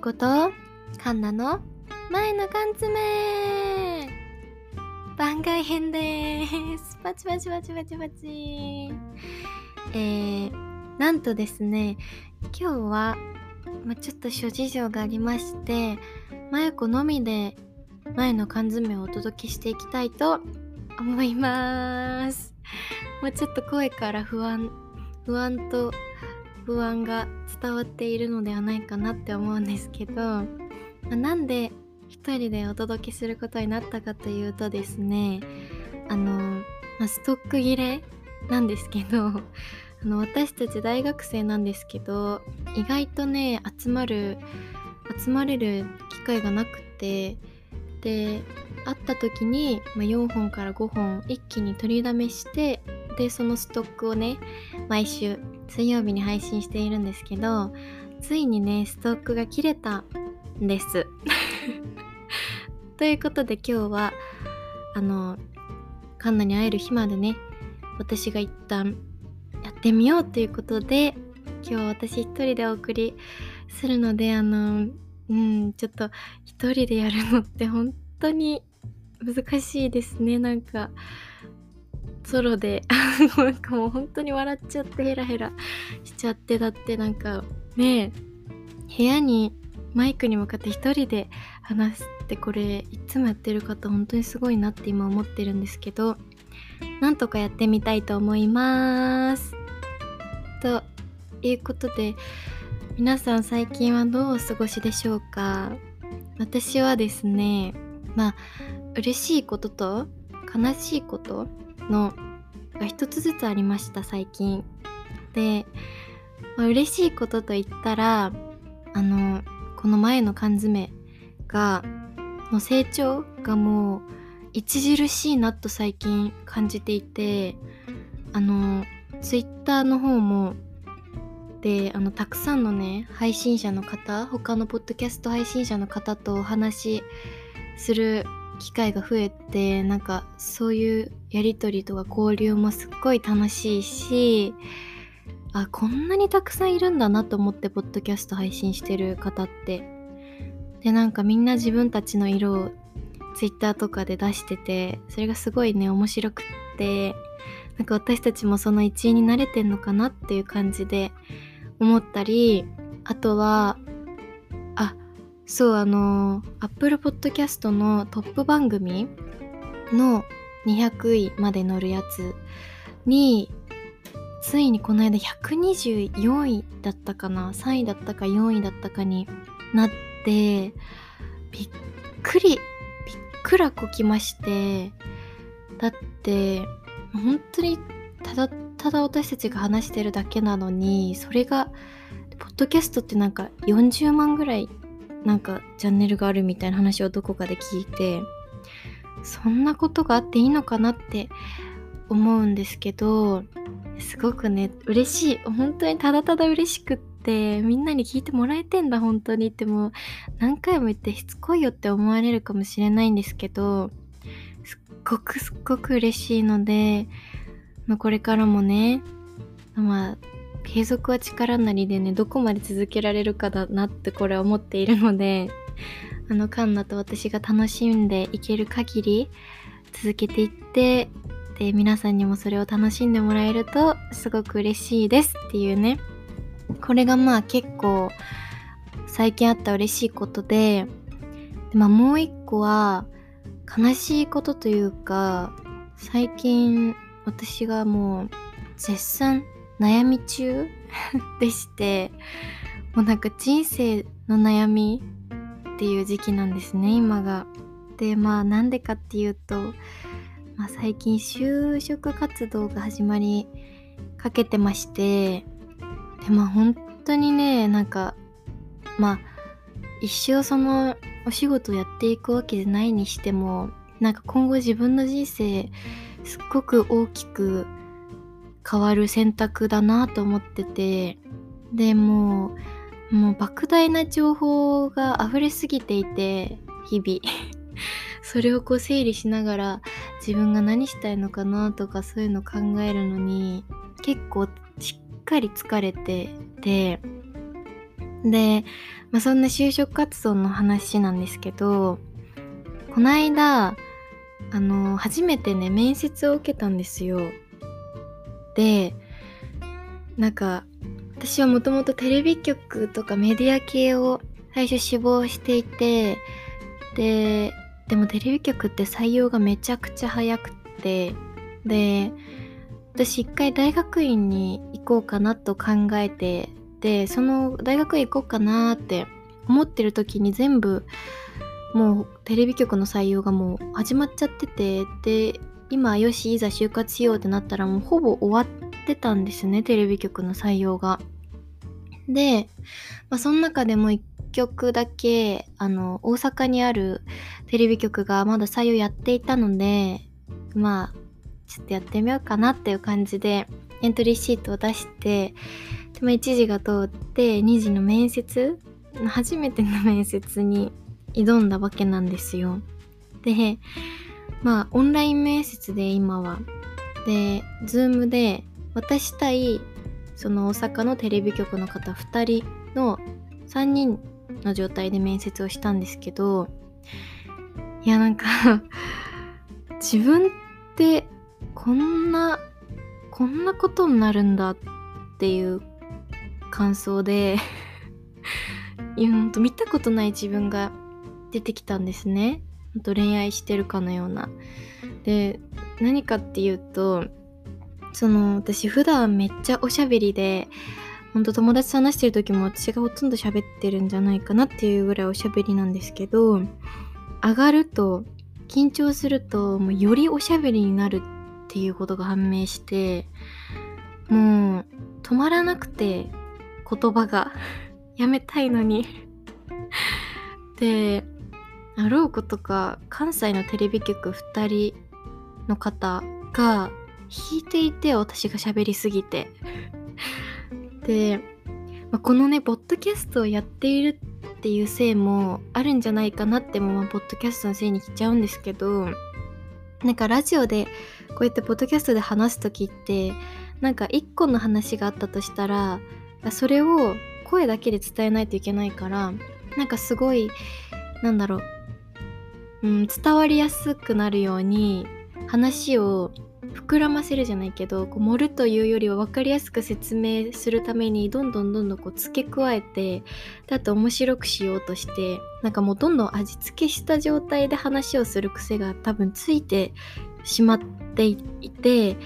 ことカンナの前の缶詰。番外編です。パチパチパチパチパチ。えー、なんとですね今日は、まちょっと諸事情がありましてまゆこのみで前の缶詰をお届けしていきたいと思います。もうちょっと声から不安不安と不安が伝わっているのではないかなって思うんですけど、まあ、なんで一人でお届けすることになったかというとですねあの、まあ、ストック切れなんですけど あの私たち大学生なんですけど意外とね集まる集まれる機会がなくてで会った時に、まあ、4本から5本一気に取りだめしてでそのストックをね毎週水曜日に配信しているんですけどついにねストックが切れたんです。ということで今日はあのカンナに会える日までね私が一旦やってみようということで今日私一人でお送りするのであのうんちょっと一人でやるのって本当に難しいですね。なんかソロで なんかもう本当に笑っちゃってヘラヘラしちゃってだってなんかね部屋にマイクに向かって一人で話すってこれいつもやってる方本当にすごいなって今思ってるんですけどなんとかやってみたいと思います。ということで皆さん最近はどうお過ごしでしょうか？私はですねまあ嬉しいことと悲しいことのが一つずつありました最近。で、まあ、嬉しいことといったらあのこの前の缶詰がの成長がもう著しいなと最近感じていてあのツイッターの方もであのたくさんのね配信者の方他のポッドキャスト配信者の方とお話しする機会が増えてなんかそういうやり取りとか交流もすっごい楽しいしあこんなにたくさんいるんだなと思ってポッドキャスト配信してる方って。でなんかみんな自分たちの色をツイッターとかで出しててそれがすごいね面白くって。なんか私たちもその一員になれてんのかなっていう感じで思ったりあとはそうあの Apple Podcast のトップ番組の200位まで乗るやつについにこの間124位だったかな3位だったか4位だったかになってびっくりびっくらこきましてだって本当にただただ私たちが話してるだけなのにそれがポッドキャストってなんか40万ぐらいなんかチャンネルがあるみたいな話をどこかで聞いてそんなことがあっていいのかなって思うんですけどすごくね嬉しい。本当にただただ嬉しくってみんなに聞いてもらえてんだ本当にってもう何回も言ってしつこいよって思われるかもしれないんですけどすっごくすっごく嬉しいので、まあ、これからもねまあ継続は力なりでねどこまで続けられるかだなってこれは思っているので あのカンナと私が楽しんでいける限り続けていってで皆さんにもそれを楽しんでもらえるとすごく嬉しいですっていうね。これがまあ結構最近あった嬉しいことでで、まあ、もう一個は悲しいことというか最近私がもう絶賛悩み中？でしてもうなんか人生の悩みっていう時期なんですね今が。でまあなんでかっていうと、まあ、最近就職活動が始まりかけてましてでまあ本当にねなんかまあ一生そのお仕事をやっていくわけじゃないにしてもなんか今後自分の人生すっごく大きく変わる選択だなと思っててでもうもう莫大な情報が溢れすぎていて日々。それをこう整理しながら自分が何したいのかなとかそういうの考えるのに結構しっかり疲れててで、まあ、そんな就職活動の話なんですけどこの間あの初めてね面接を受けたんですよ。でなんか私はもともとテレビ局とかメディア系を最初志望していてででもテレビ局って採用がめちゃくちゃ早くてで私一回大学院に行こうかなと考えてでその大学院行こうかなって思ってる時に全部もうテレビ局の採用がもう始まっちゃっててで今よしいざ就活しようってなったらもうほぼ終わってたんですねテレビ局の採用が。で、まあ、その中でも1曲だけあの大阪にあるテレビ局がまだ採用やっていたのでまあちょっとやってみようかなっていう感じでエントリーシートを出してで、も1時が通って2時の面接初めての面接に挑んだわけなんですよ。でまあオンライン面接で今は。で Zoom で私対その大阪のテレビ局の方2人の3人の状態で面接をしたんですけどいやなんか 自分ってこんなこんなことになるんだっていう感想で いやほんと見たことない自分が出てきたんですね。ほんと恋愛してるかのような。で何かっていうとその私普段めっちゃおしゃべりでほんと友達と話してる時も私がほとんど喋ってるんじゃないかなっていうぐらいおしゃべりなんですけど上がると緊張するともうよりおしゃべりになるっていうことが判明してもう止まらなくて言葉が。やめたいのに。であろうことか関西のテレビ局2人の方が弾いていて私が喋りすぎて。で、まあ、このねポッドキャストをやっているっていうせいもあるんじゃないかなっても、まあ、ポッドキャストのせいにしちゃうんですけどなんかラジオでこうやってポッドキャストで話す時ってなんか一個の話があったとしたらそれを声だけで伝えないといけないからなんかすごいなんだろう、うん、伝わりやすくなるように話を膨らませるじゃないけどこう盛るというよりは分かりやすく説明するためにどんどんどんどんこう付け加えてであと面白くしようとしてなんかもうどんどん味付けした状態で話をする癖が多分ついてしまっていて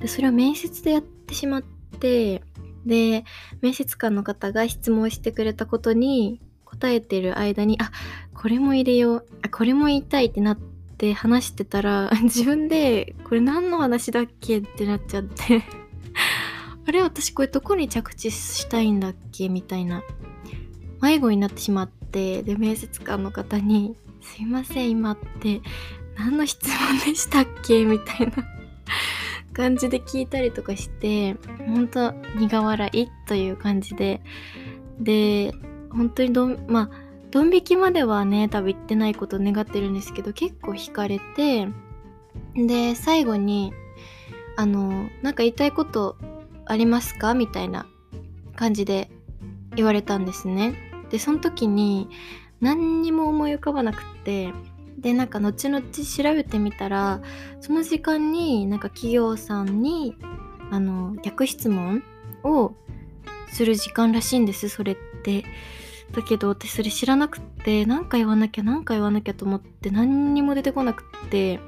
でそれを面接でやってしまってで面接官の方が質問してくれたことに答えてる間にあこれも入れようあこれも言いたいってなって話してたら 自分でこれ何の話だっけってなっちゃって。あれ私これどこに着地したいんだっけ？みたいな。迷子になってしまってで面接官の方に「すいません今って何の質問でしたっけ?」みたいな。感じで聞いたりとかして本当苦笑いという感じで。で本当にどんまあドン引きまではね多分言ってないことを願ってるんですけど結構惹かれてで最後にあのなんか言いたいことありますか？みたいな感じで言われたんですね。でその時に何にも思い浮かばなくってでなんか後々調べてみたらその時間になんか企業さんにあの逆質問をする時間らしいんですそれって。だけど私それ知らなくって何か言わなきゃ何か言わなきゃと思って何にも出てこなくって。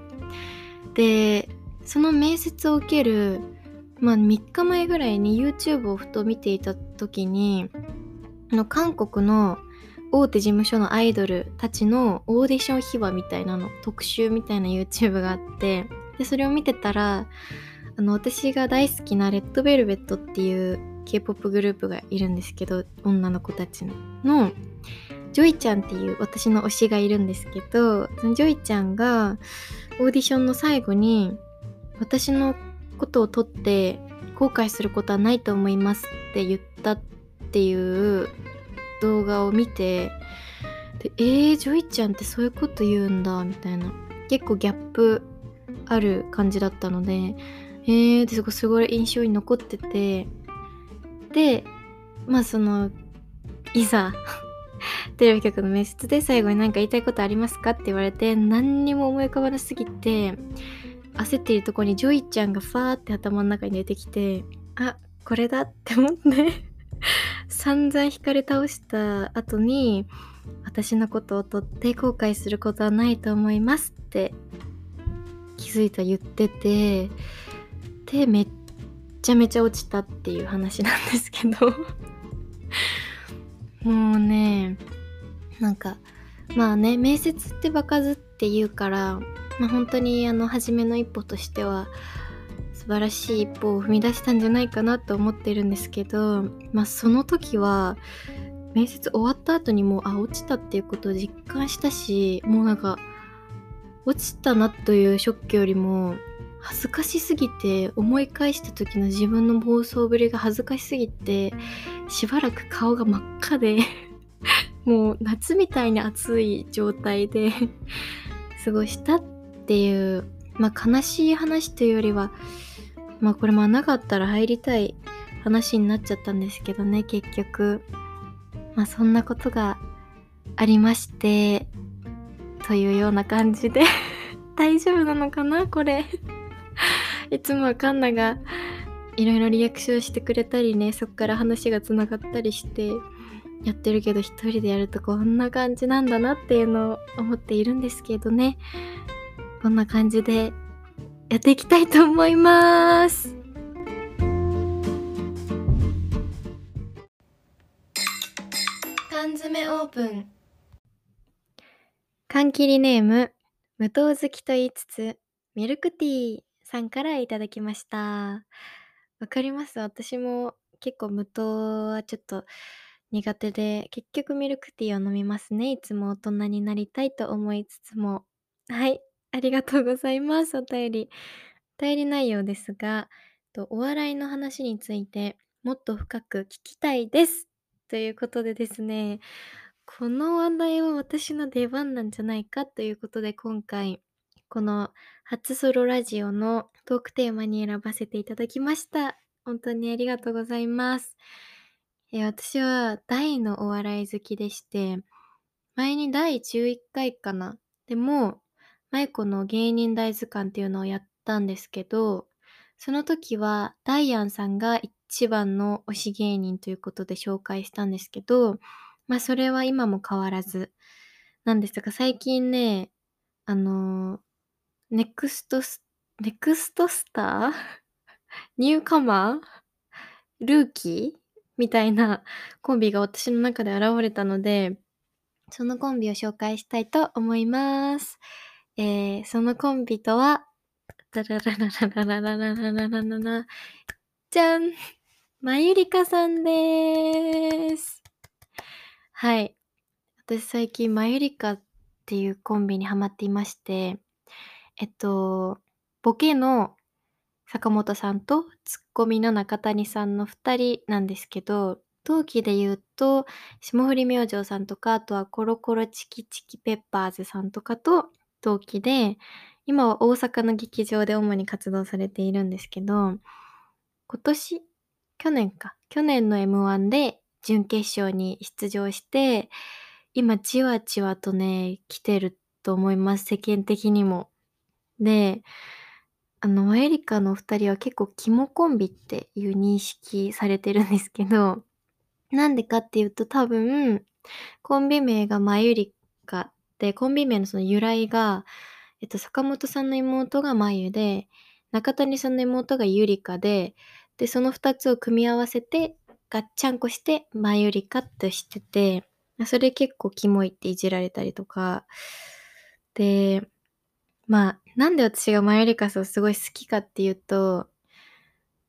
でその面接を受けるまあ3日前ぐらいに YouTube をふと見ていた時にあの韓国の大手事務所のアイドルたちのオーディション秘話みたいなの特集みたいな YouTube があってでそれを見てたらあの私が大好きな Red Velvet っていう K-POP グループがいるんですけど女の子たちの。の Joy ちゃんっていう私の推しがいるんですけどその Joy ちゃんがオーディションの最後に私のことを採って後悔することはないと思いますって言ったっていう動画を見てでえー、 Joy ちゃんってそういうこと言うんだみたいな。結構ギャップある感じだったのでえーってすごい印象に残っててでまあそのいざ テレビ局の面接で最後に何か言いたいことありますかって言われて何にも思い浮かばなすぎて焦っているとこに Joy ちゃんがファーって頭の中に出てきてあこれだって思って 散々聞かれ倒した後に私のことを採って後悔することはないと思いますって気づいたら言っててでめっちゃめちゃ落ちたっていう話なんですけど。もうねなんかまあね面接って場数って言うからまあ本当にあの初めの一歩としては素晴らしい一歩を踏み出したんじゃないかなと思ってるんですけどまあその時は面接終わった後にもうあ落ちたっていうことを実感したしもうなんか落ちたなというショックよりも恥ずかしすぎて思い返した時の自分の暴走ぶりが恥ずかしすぎてしばらく顔が真っ赤で もう夏みたいに暑い状態で過ごしたっていうまあ悲しい話というよりはまあこれもなかったら入りたい話になっちゃったんですけどね結局。まあそんなことがありましてというような感じで。大丈夫なのかなこれ。いつもはカンナがいろいろリアクションしてくれたりねそっから話がつながったりしてやってるけど一人でやるとこんな感じなんだなっていうのを思っているんですけどね。こんな感じでやっていきたいと思います。缶詰オープン。缶切りネーム無糖好きと言いつつミルクティーさんからいただきました。わかります私も結構無糖はちょっと苦手で、結局ミルクティーを飲みますね。いつも大人になりたいと思いつつも。はい、ありがとうございます。お便り。お便り内容ですが、とお笑いの話についてもっと深く聞きたいです。ということでですね、この話題は私の出番なんじゃないかということで今回この初ソロラジオのトークテーマに選ばせていただきました。本当にありがとうございます。私は大のお笑い好きでして、前に第11回かな。でも、マイコの芸人大図鑑っていうのをやったんですけど、その時はダイアンさんが一番の推し芸人ということで紹介したんですけど、まあそれは今も変わらずなんですが、最近ね、あのネクストス、ネクストスター？ニューカマー？ルーキー？みたいなコンビが私の中で現れたので、そのコンビを紹介したいと思います。えー、そのコンビとは、ダララララララララララララじゃんまゆりかさんです。はい。私最近まゆりかっていうコンビにハマっていまして、えっと、ボケの坂本さんとツッコミの中谷さんの2人なんですけど、同期で言うと、霜降り明星さんとか、あとはコロコロチキチキペッパーズさんとかと同期で、今は大阪の劇場で主に活動されているんですけど、今年、去年か、去年の M1 で準決勝に出場して、今じわじわとね、来てると思います、世間的にも。で、あの、マユリカのお二人は結構肝コンビっていう認識されてるんですけど、なんでかっていうと多分、コンビ名がマユリカで、コンビ名のその由来が、えっと、坂本さんの妹がまゆで、中谷さんの妹がゆりかで、で、その二つを組み合わせて、ガッチャンコして、マユリカってしてて、それ結構キモいっていじられたりとか、で、まあ、なんで私がマユリカスをすごい好きかっていうと、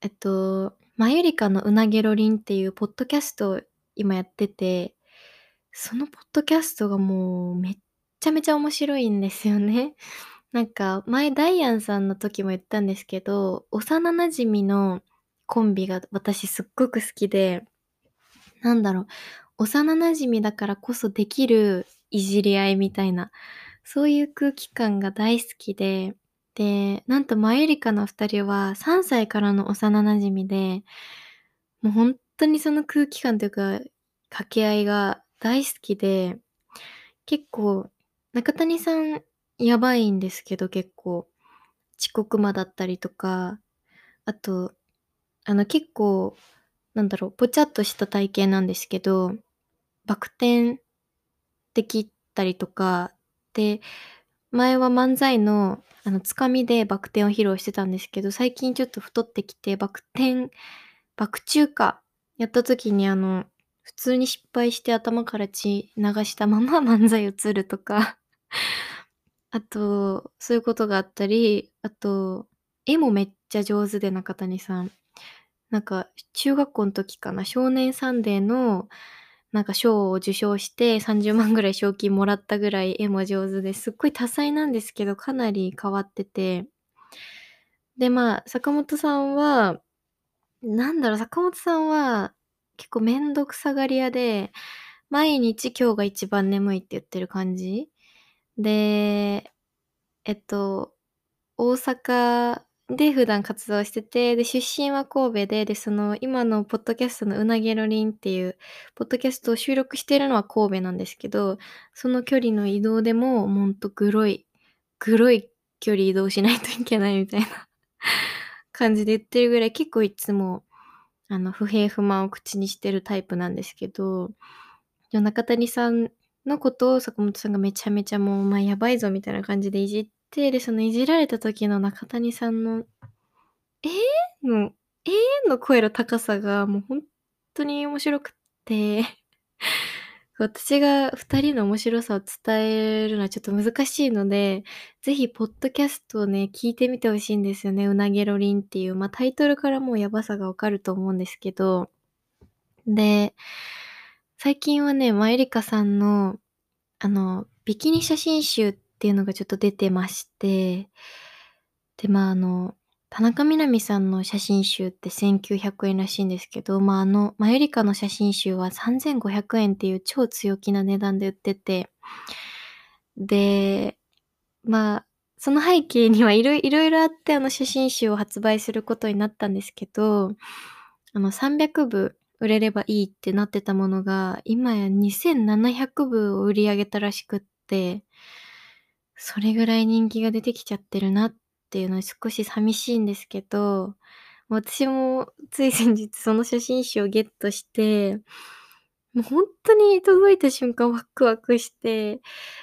えっと、マユリカのうなげろりんっていうポッドキャストを今やってて、そのポッドキャストがもうめっちゃめちゃ面白いんですよね。なんか前ダイアンさんの時も言ったんですけど、幼馴染のコンビが私すっごく好きで、なんだろう、幼馴染だからこそできるいじり合いみたいなそういう空気感が大好きで、で、なんとマユリカの二人は3歳からの幼馴染で、もう本当にその空気感というか、掛け合いが大好きで、結構、中谷さんやばいんですけど、結構。遅刻魔だったりとか、あと、あの結構、なんだろう、ぽちゃっとした体型なんですけど、バク転できたりとか、で、前は漫才の、あの、つかみでバク転を披露してたんですけど、最近ちょっと太ってきて、バク転、バク宙か、やった時にあの、普通に失敗して頭から血流したまま 漫才を映るとか あと、そういうことがあったり、あと、絵もめっちゃ上手で、中谷さん。なんか、中学校の時かな、少年サンデーの、なんか賞を受賞して30万ぐらい賞金もらったぐらい絵も上手ですっごい多彩なんですけど、かなり変わってて。で、まあ、坂本さんは、なんだろう、坂本さんは、結構めんどくさがり屋で、毎日今日が一番眠いって言ってる感じで、えっと、大阪で普段活動してて、で、出身は神戸で、で、その、今のポッドキャストのうなげろりんっていう、ポッドキャストを収録してるのは神戸なんですけど、その距離の移動でも、ほんとグロい、グロい距離移動しないといけないみたいな 感じで言ってるぐらい、結構いつも、あの、不平不満を口にしてるタイプなんですけど、中谷さんのことを坂本さんがめちゃめちゃもう、お前やばいぞみたいな感じでいじってて、で、そのいじられた時の中谷さんの、ええの、ええの声の高さがもうほんとに面白くって 私が2人の面白さを伝えるのはちょっと難しいので、ぜひポッドキャストをね、聞いてみて欲しいんですよね。うなげろりんっていう、ま、タイトルからもうやばさがわかると思うんですけど。で、最近はね、マユリカさんの、あの、ビキニ写真集っっていうのがちょっと出てまして、で、まあ、あの、田中みな実さんの写真集って1900円らしいんですけど、まあ、あの、マユリカの写真集は3500円っていう超強気な値段で売ってて。で、まあ、その背景にはいろいろいろあって、あの写真集を発売することになったんですけど、あの300部売れればいいってなってたものが、今や2700部を売り上げたらしくって、それぐらい人気が出てきちゃってるなっていうのは少し寂しいんですけど、私もつい先日その写真集をゲットして、もうほんとに届いた瞬間ワクワクして、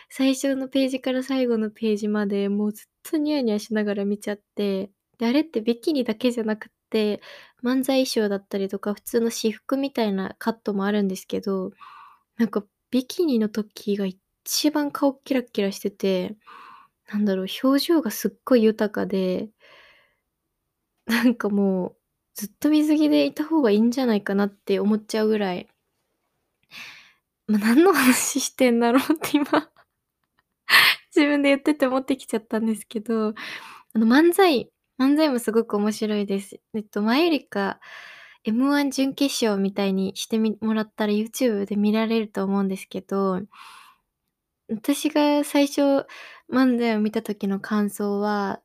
最初のページから最後のページまでもうずっとニヤニヤしながら見ちゃって、で、あれってビキニだけじゃなくって、漫才衣装だったりとか、普通の私服みたいなカットもあるんですけど、なんかビキニの時が一一番顔キラキラしてて、なんだろう、表情がすっごい豊かでなんかもう、ずっと水着でいた方がいいんじゃないかなって思っちゃうぐらいま、何の話してんだろうって今自分で言ってて思ってきちゃったんですけど、あの漫才漫才もすごく面白いです。えっと、マユリカ M1 準決勝みたいにしてもらったら YouTube で見られると思うんですけど、私が最初漫才を見た時の感想は、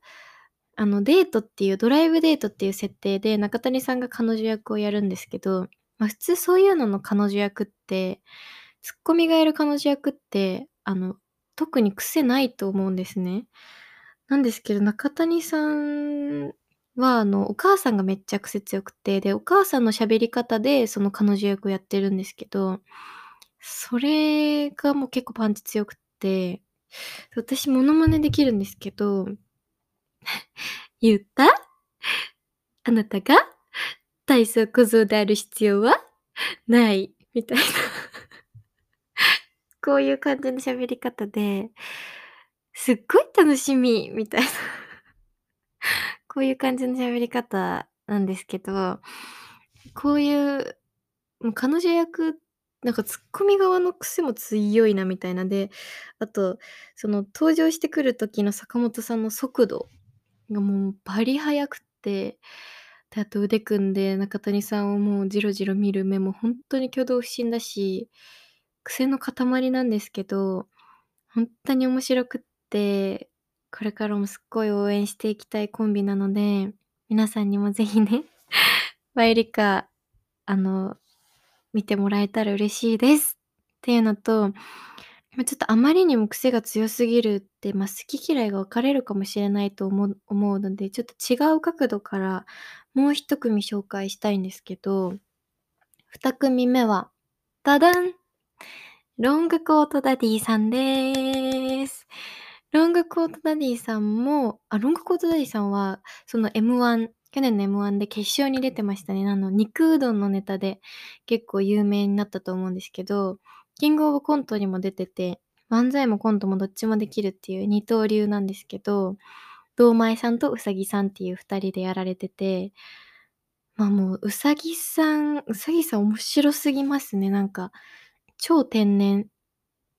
あの、デートっていうドライブデートっていう設定で、中谷さんが彼女役をやるんですけど、ま、普通そういうのの彼女役って、ツッコミがやる彼女役って、あの、特に癖ないと思うんですね。なんですけど、中谷さんは、あの、お母さんがめっちゃ癖強くて、で、お母さんの喋り方でその彼女役をやってるんですけど、それがもう結構パンチ強くって、私モノマネできるんですけど言った？あなたが？体操小僧である必要は？ない。みたいな。こういう感じの喋り方で、すっごい楽しみ。みたいな。こういう感じの喋り方なんですけど、こういう、もう彼女役なんかツッコミ側の癖も強いなみたいな、で、あと、その登場してくる時の坂本さんの速度がもうバリ速くて、で、あと腕組んで中谷さんをもうジロジロ見る目もほんとに挙動不審だし、癖の塊なんですけど、ほんとに面白くって、これからもすっごい応援していきたいコンビなので、皆さんにもぜひね、マユリカ、あの、見てもらえたら嬉しいです。っていうのと、ちょっとあまりにも癖が強すぎるって、ま、好き嫌いが分かれるかもしれないと思うので、ちょっと違う角度からもう一組紹介したいんですけど、2組目は、ダダンロングコートダディさんです。ロングコートダディさんも、あ、ロングコートダディさんは、その M1、去年の M1 で決勝に出てましたね。あの、肉うどんのネタで結構有名になったと思うんですけど、キングオブコントにも出てて、漫才もコントもどっちもできるっていう二刀流なんですけど、堂前さんとうさぎさんっていう2人でやられてて、まあ、もううさぎさんうさぎさん面白すぎますね、なんか、超天然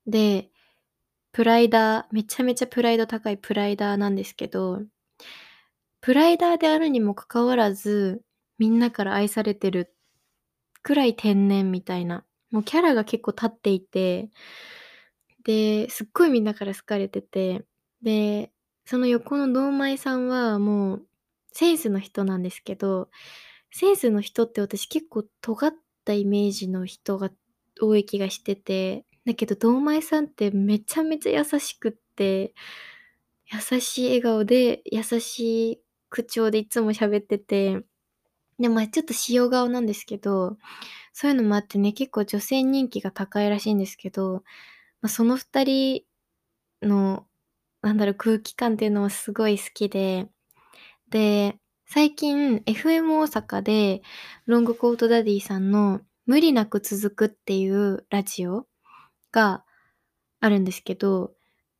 で、プライダーめちゃめちゃプライド高いプライダーなんですけど、プライダーであるにもかかわらず、みんなから愛されてるくらい天然みたいな、もうキャラが結構立っていて、で、すっごいみんなから好かれてて、で、その横の堂前さんはもうセンスの人なんですけど、センスの人って私結構尖ったイメージの人が多い気がしてて、だけど堂前さんってめちゃめちゃ優しくって、優しい笑顔で、優しい口調でいつも喋ってて、で、ま、ちょっと塩顔なんですけど、そういうのもあってね、結構女性人気が高いらしいんですけど、まあ、その2人の、なんだろう、空気感っていうのはすごい好きで、で、最近 FM 大阪でロングコートダディさんの無理なく続くっていうラジオがあるんですけど、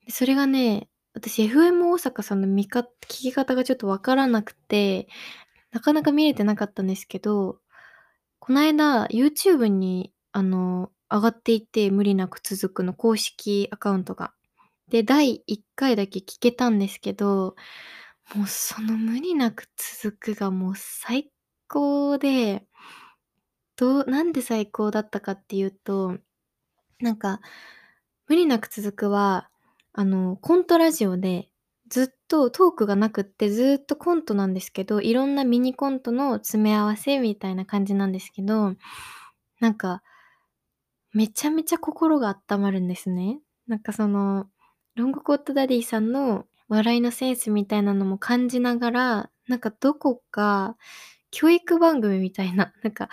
それがね、私 FM 大阪さんのみか聞き方がちょっとわからなくて、なかなか見れてなかったんですけど、こないだ YouTube にあの、上がっていて、無理なく続くの公式アカウントが。で、第1回だけ聞けたんですけど、もうその無理なく続くがもう最高で、どうなんで最高だったかっていうと、なんか、無理なく続くは、あの、コントラジオで、ずっとトークがなくってずっとコントなんですけど、いろんなミニコントの詰め合わせみたいな感じなんですけど、なんか、めちゃめちゃ心があったまるんですね。なんかその、ロングコートダディさんの笑いのセンスみたいなのも感じながら、なんかどこか教育番組みたいな、なんか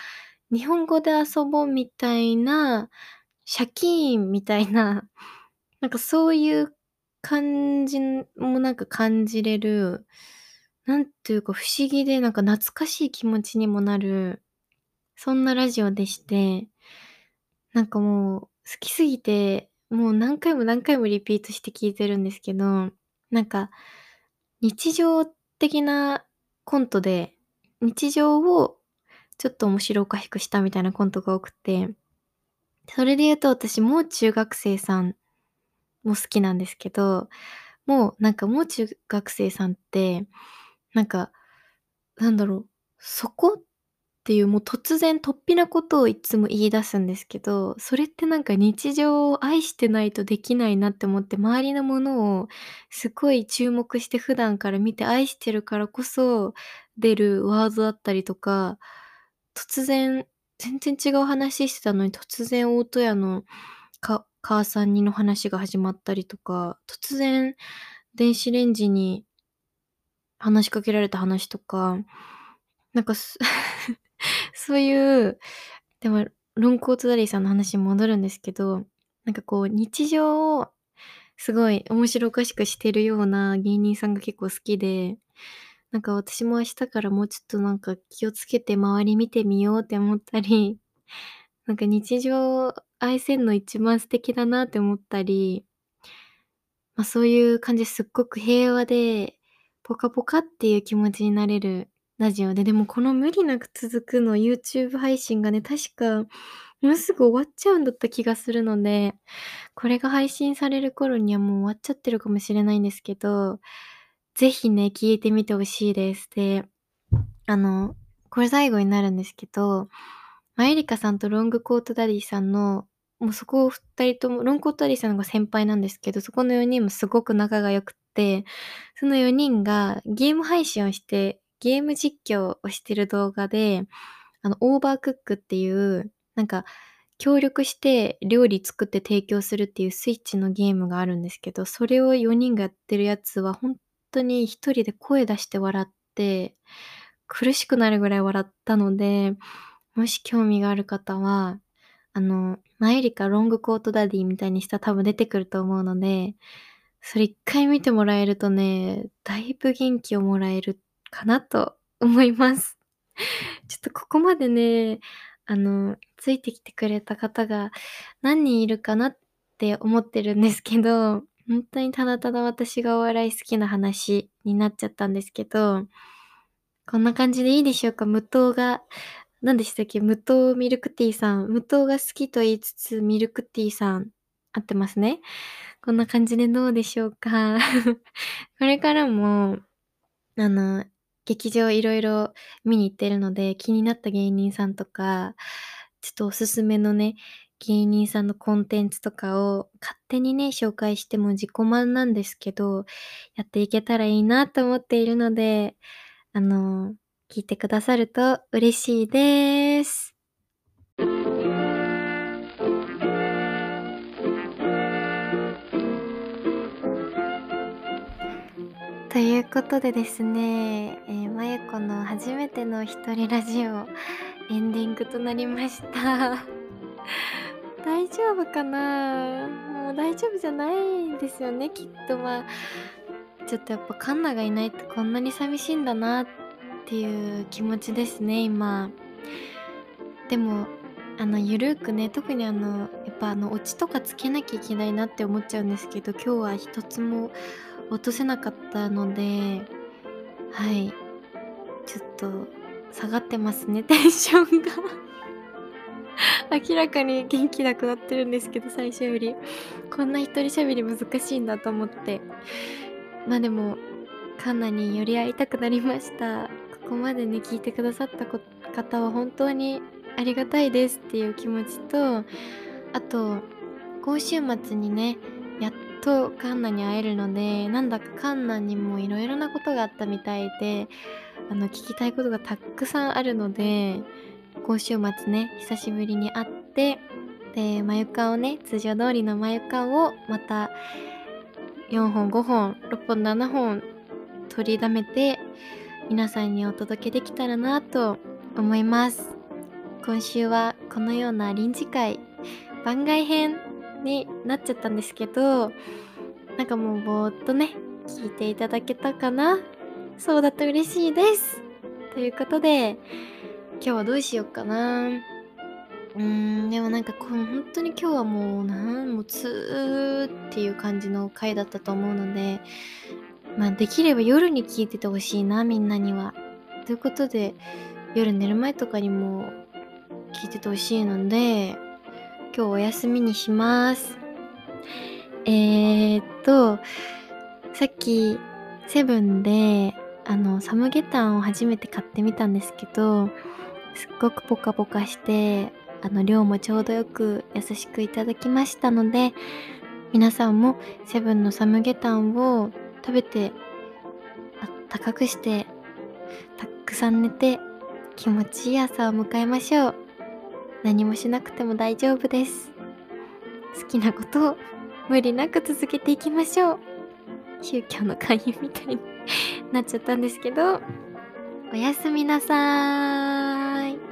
日本語で遊ぼうみたいな、シャキーンみたいな、なんかそういう感じもなんか感じれる、なんていうか不思議でなんか懐かしい気持ちにもなる、そんなラジオでして、なんかもう好きすぎて、もう何回も何回もリピートして聞いてるんですけど、なんか、日常的なコントで、日常をちょっと面白おかしくしたみたいなコントが多くて、それで言うと私も中学生さんも好きなんですけど、もうなんかもう中学生さんって、なんか、なんだろう、そこっていうもう突然突飛なことをいつも言い出すんですけど、それってなんか日常を愛してないとできないなって思って、周りのものをすごい注目して普段から見て愛してるからこそ出るワードだったりとか、突然、全然違う話してたのに突然大戸屋のか母さんにの話が始まったりとか、突然電子レンジに話しかけられた話とか、なんか そういう、でも、ロンコートダディさんの話に戻るんですけど、なんかこう日常をすごい面白おかしくしてるような芸人さんが結構好きで、なんか私も明日からもうちょっとなんか気をつけて周り見てみようって思ったり、なんか日常愛せんの一番素敵だなって思ったり、ま、そういう感じすっごく平和で、ポカポカっていう気持ちになれるラジオで、でもこの無理なく続くの YouTube 配信がね、確かもうすぐ終わっちゃうんだった気がするので、これが配信される頃にはもう終わっちゃってるかもしれないんですけど、ぜひね、聞いてみて欲しいです。で、あの、これ最後になるんですけど、まゆりかさんとロングコートダディさんの、もうそこを2人ともロングコートダディさんのが先輩なんですけど、そこの4人もすごく仲が良くて、その4人がゲーム配信をしてゲーム実況をしてる動画で、あの、オーバークックっていうなんか協力して料理作って提供するっていうスイッチのゲームがあるんですけど、それを4人がやってるやつは本当に一人で声出して笑って、苦しくなるぐらい笑ったので、もし興味がある方は、あの、マユリカロングコートダディみたいにしたら多分出てくると思うので、それ一回見てもらえるとね、だいぶ元気をもらえるかなと思います。ちょっとここまでね、あの、ついてきてくれた方が何人いるかなって思ってるんですけど、本当にただただ私がお笑い好きな話になっちゃったんですけど、こんな感じでいいでしょうか？無糖が、何でしたっけ？無糖ミルクティーさん。無糖が好きと言いつつミルクティーさん。合ってますね。こんな感じでどうでしょうか？これからも、あの、劇場いろいろ見に行ってるので、気になった芸人さんとか、ちょっとおすすめのね、芸人さんのコンテンツとかを勝手にね、紹介しても自己満なんですけど、やっていけたらいいなと思っているので、あの、聞いてくださると嬉しいです。ということでですね、えー、まゆこの初めての一人ラジオエンディングとなりました。大丈夫かな？もう大丈夫じゃないんですよね、きっとまあ。ちょっとやっぱカンナがいないってこんなに寂しいんだなっていう気持ちですね、今。でも、あの、ゆるくね、特にあの、やっぱあの、オチとかつけなきゃいけないなって思っちゃうんですけど、今日は一つも落とせなかったのではい。ちょっと下がってますねテンションが。明らかに元気なくなってるんですけど最初より。こんな一人喋り難しいんだと思って。まあでもカンナに寄り合いたくなりました。ここまでね聞いてくださった方は本当にありがたいですっていう気持ちとあと今週末にねやっとカンナに会えるのでなんだかカンナにもいろいろなことがあったみたいであの聞きたいことがたくさんあるので今週末ね久しぶりに会ってで眉間をね通常通りの眉間をまた4本5本6本7本取りだめて皆さんにお届けできたらなと思います。今週はこのような臨時会番外編になっちゃったんですけどなんかもうぼーっとね聞いていただけたかな？そうだと嬉しいです。ということで今日はどうしようかな？うーんでもなんかこう本当に今日はもうなんもつーっていう感じの回だったと思うのでまあできれば夜に聞いててほしいなみんなにはということで夜寝る前とかにも聞いててほしいので今日お休みにします。えー、っと、さっきセブンであのサムゲタンを初めて買ってみたんですけど、すっごくポカポカして、あの量もちょうどよく優しくいただきましたので、皆さんもセブンのサムゲタンを食べてあったかくしてたくさん寝て気持ちいい朝を迎えましょう。何もしなくても大丈夫です。好きなことを無理なく続けていきましょう。宗教の勧誘みたいになっちゃったんですけど。おやすみなさーい。